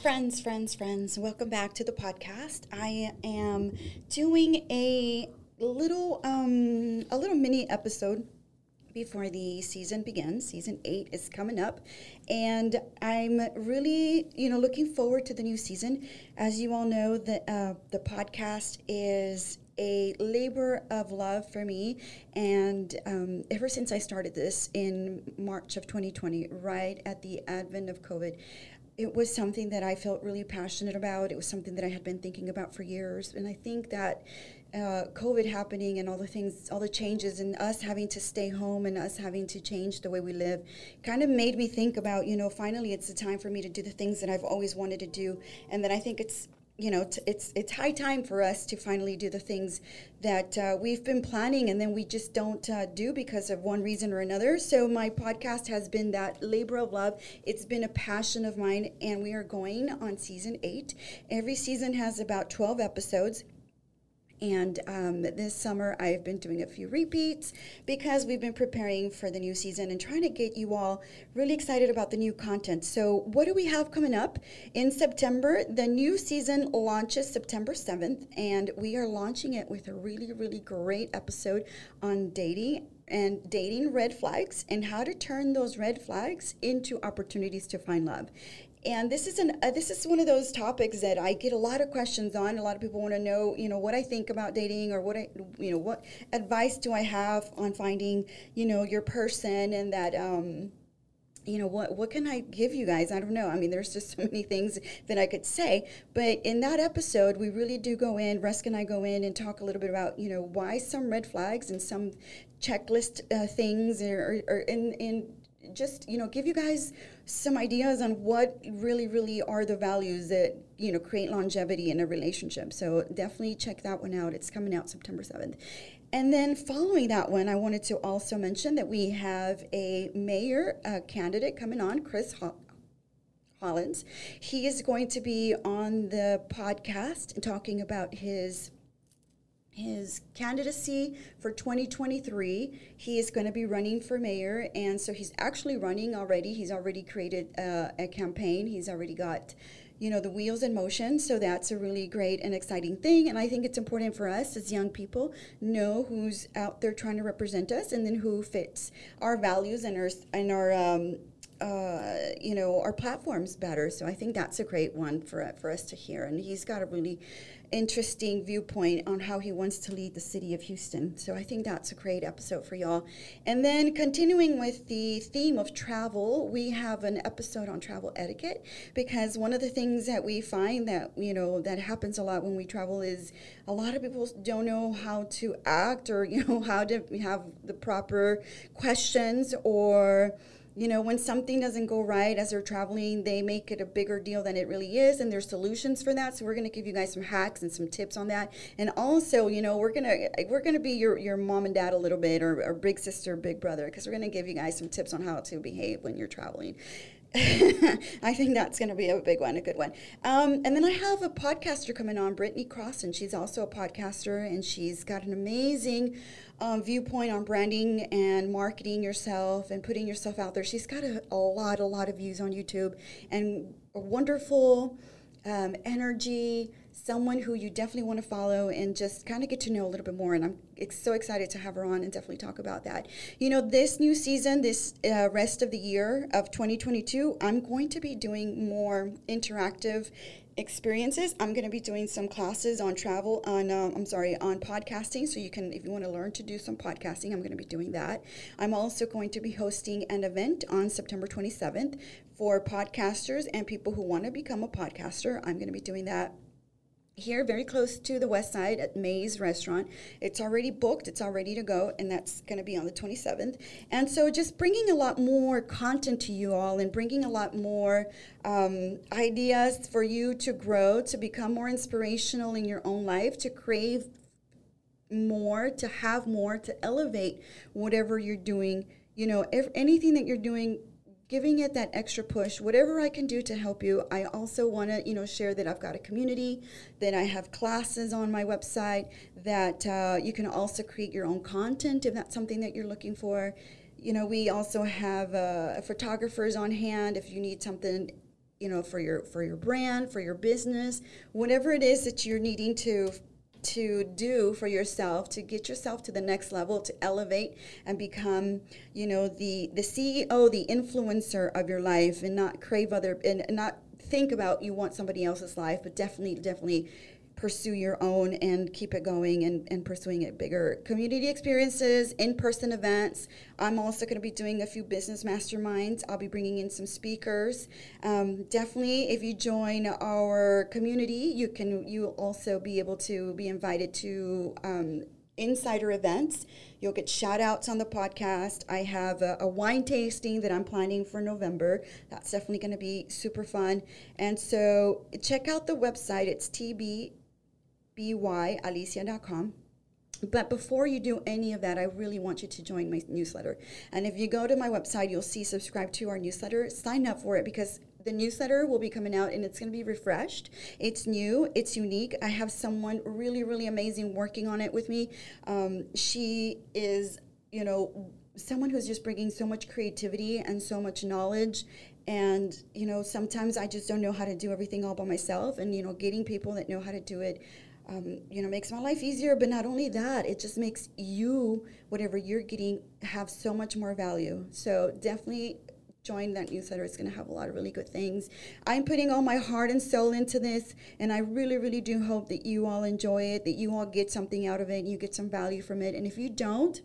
Friends, friends, friends, welcome back to the podcast. I am doing a little um a little mini episode before the season begins. Season 8 is coming up and I'm really, you know, looking forward to the new season. As you all know, the uh, the podcast is a labor of love for me. And um, ever since I started this in March of 2020, right at the advent of COVID, it was something that I felt really passionate about. It was something that I had been thinking about for years. And I think that uh, COVID happening and all the things, all the changes, and us having to stay home and us having to change the way we live kind of made me think about, you know, finally it's the time for me to do the things that I've always wanted to do. And then I think it's you know, t- it's it's high time for us to finally do the things that uh, we've been planning and then we just don't uh, do because of one reason or another. So my podcast has been that labor of love. It's been a passion of mine, and we are going on season eight. Every season has about twelve episodes. And um, this summer, I've been doing a few repeats because we've been preparing for the new season and trying to get you all really excited about the new content. So, what do we have coming up in September? The new season launches September 7th, and we are launching it with a really, really great episode on dating and dating red flags and how to turn those red flags into opportunities to find love and this is an uh, this is one of those topics that I get a lot of questions on. A lot of people want to know, you know, what I think about dating or what I, you know, what advice do I have on finding, you know, your person and that. Um, you know what what can i give you guys i don't know i mean there's just so many things that i could say but in that episode we really do go in rusk and i go in and talk a little bit about you know why some red flags and some checklist uh, things or, or, in just you know give you guys some ideas on what really really are the values that you know create longevity in a relationship. So definitely check that one out. It's coming out september 7th and then following that one i wanted to also mention that we have a mayor candidate coming on chris Ho- hollins. He is going to be on the podcast talking about his his candidacy for 2023. He is going to be running for mayor, and so he's actually running already. He's already created uh, a campaign. He's already got, you know, the wheels in motion. So that's a really great and exciting thing. And I think it's important for us as young people know who's out there trying to represent us, and then who fits our values and our and our um, uh, you know our platforms better. So I think that's a great one for for us to hear. And he's got a really interesting viewpoint on how he wants to lead the city of Houston. So I think that's a great episode for y'all. And then continuing with the theme of travel, we have an episode on travel etiquette because one of the things that we find that, you know, that happens a lot when we travel is a lot of people don't know how to act or, you know, how to have the proper questions or you know, when something doesn't go right as they're traveling, they make it a bigger deal than it really is, and there's solutions for that. So we're going to give you guys some hacks and some tips on that. And also, you know, we're gonna we're gonna be your, your mom and dad a little bit, or, or big sister, big brother, because we're going to give you guys some tips on how to behave when you're traveling. I think that's going to be a big one, a good one. Um, and then I have a podcaster coming on, Brittany Cross, and She's also a podcaster, and she's got an amazing um, viewpoint on branding and marketing yourself and putting yourself out there. She's got a, a lot, a lot of views on YouTube and a wonderful um, energy, someone who you definitely want to follow and just kind of get to know a little bit more. And I'm so excited to have her on and definitely talk about that. You know, this new season, this uh, rest of the year of 2022, I'm going to be doing more interactive experiences. I'm going to be doing some classes on travel on um, I'm sorry on podcasting. So you can if you want to learn to do some podcasting, I'm going to be doing that. I'm also going to be hosting an event on September 27th for podcasters and people who want to become a podcaster. I'm going to be doing that here very close to the west side at May's restaurant. It's already booked, it's all ready to go, and that's going to be on the 27th. And so just bringing a lot more content to you all and bringing a lot more um, ideas for you to grow, to become more inspirational in your own life, to crave more, to have more, to elevate whatever you're doing. You know, if anything that you're doing giving it that extra push whatever i can do to help you i also want to you know share that i've got a community that i have classes on my website that uh, you can also create your own content if that's something that you're looking for. You know we also have uh, photographers on hand if you need something you know for your for your brand for your business whatever it is that you're needing to to do for yourself to get yourself to the next level to elevate and become you know the the ceo the influencer of your life and not crave other and not think about you want somebody else's life but definitely definitely pursue your own and keep it going and, and pursuing it bigger. Community experiences, in person events. I'm also going to be doing a few business masterminds. I'll be bringing in some speakers. Um, definitely, if you join our community, you can you also be able to be invited to um, insider events. You'll get shout outs on the podcast. I have a, a, wine tasting that I'm planning for November. That's definitely going to be super fun. And so check out the website. It's TB byalicia.com. But before you do any of that, I really want you to join my newsletter. And if you go to my website, you'll see subscribe to our newsletter. Sign up for it because the newsletter will be coming out and it's going to be refreshed. It's new, it's unique. I have someone really, really amazing working on it with me. Um, she is, you know, someone who's just bringing so much creativity and so much knowledge and you know sometimes i just don't know how to do everything all by myself and you know getting people that know how to do it um, you know, makes my life easier. But not only that, it just makes you, whatever you're getting, have so much more value. So definitely join that newsletter. It's going to have a lot of really good things. I'm putting all my heart and soul into this, and I really, really do hope that you all enjoy it, that you all get something out of it, and you get some value from it. And if you don't,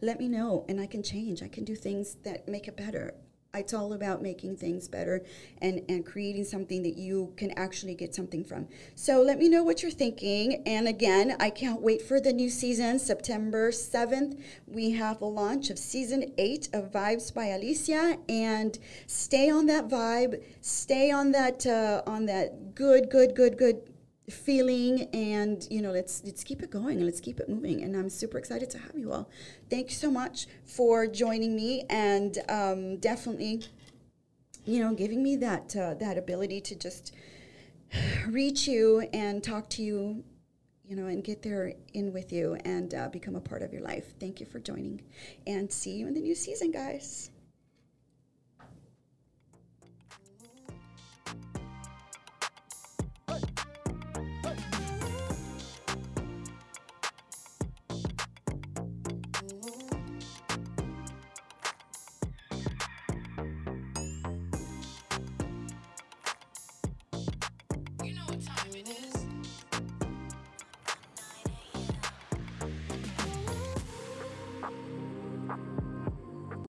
let me know, and I can change. I can do things that make it better. It's all about making things better and, and creating something that you can actually get something from. So let me know what you're thinking. And again, I can't wait for the new season. September 7th, we have the launch of season 8 of Vibes by Alicia. And stay on that vibe, stay on that uh, on that good, good, good, good feeling and you know let's let's keep it going and let's keep it moving. And i'm super excited to have you all. Thank you so much for joining me and um, definitely you know giving me that uh, that ability to just reach you and talk to you you know and get there in with you and uh, become a part of your life. Thank you for joining and see you in the new season guys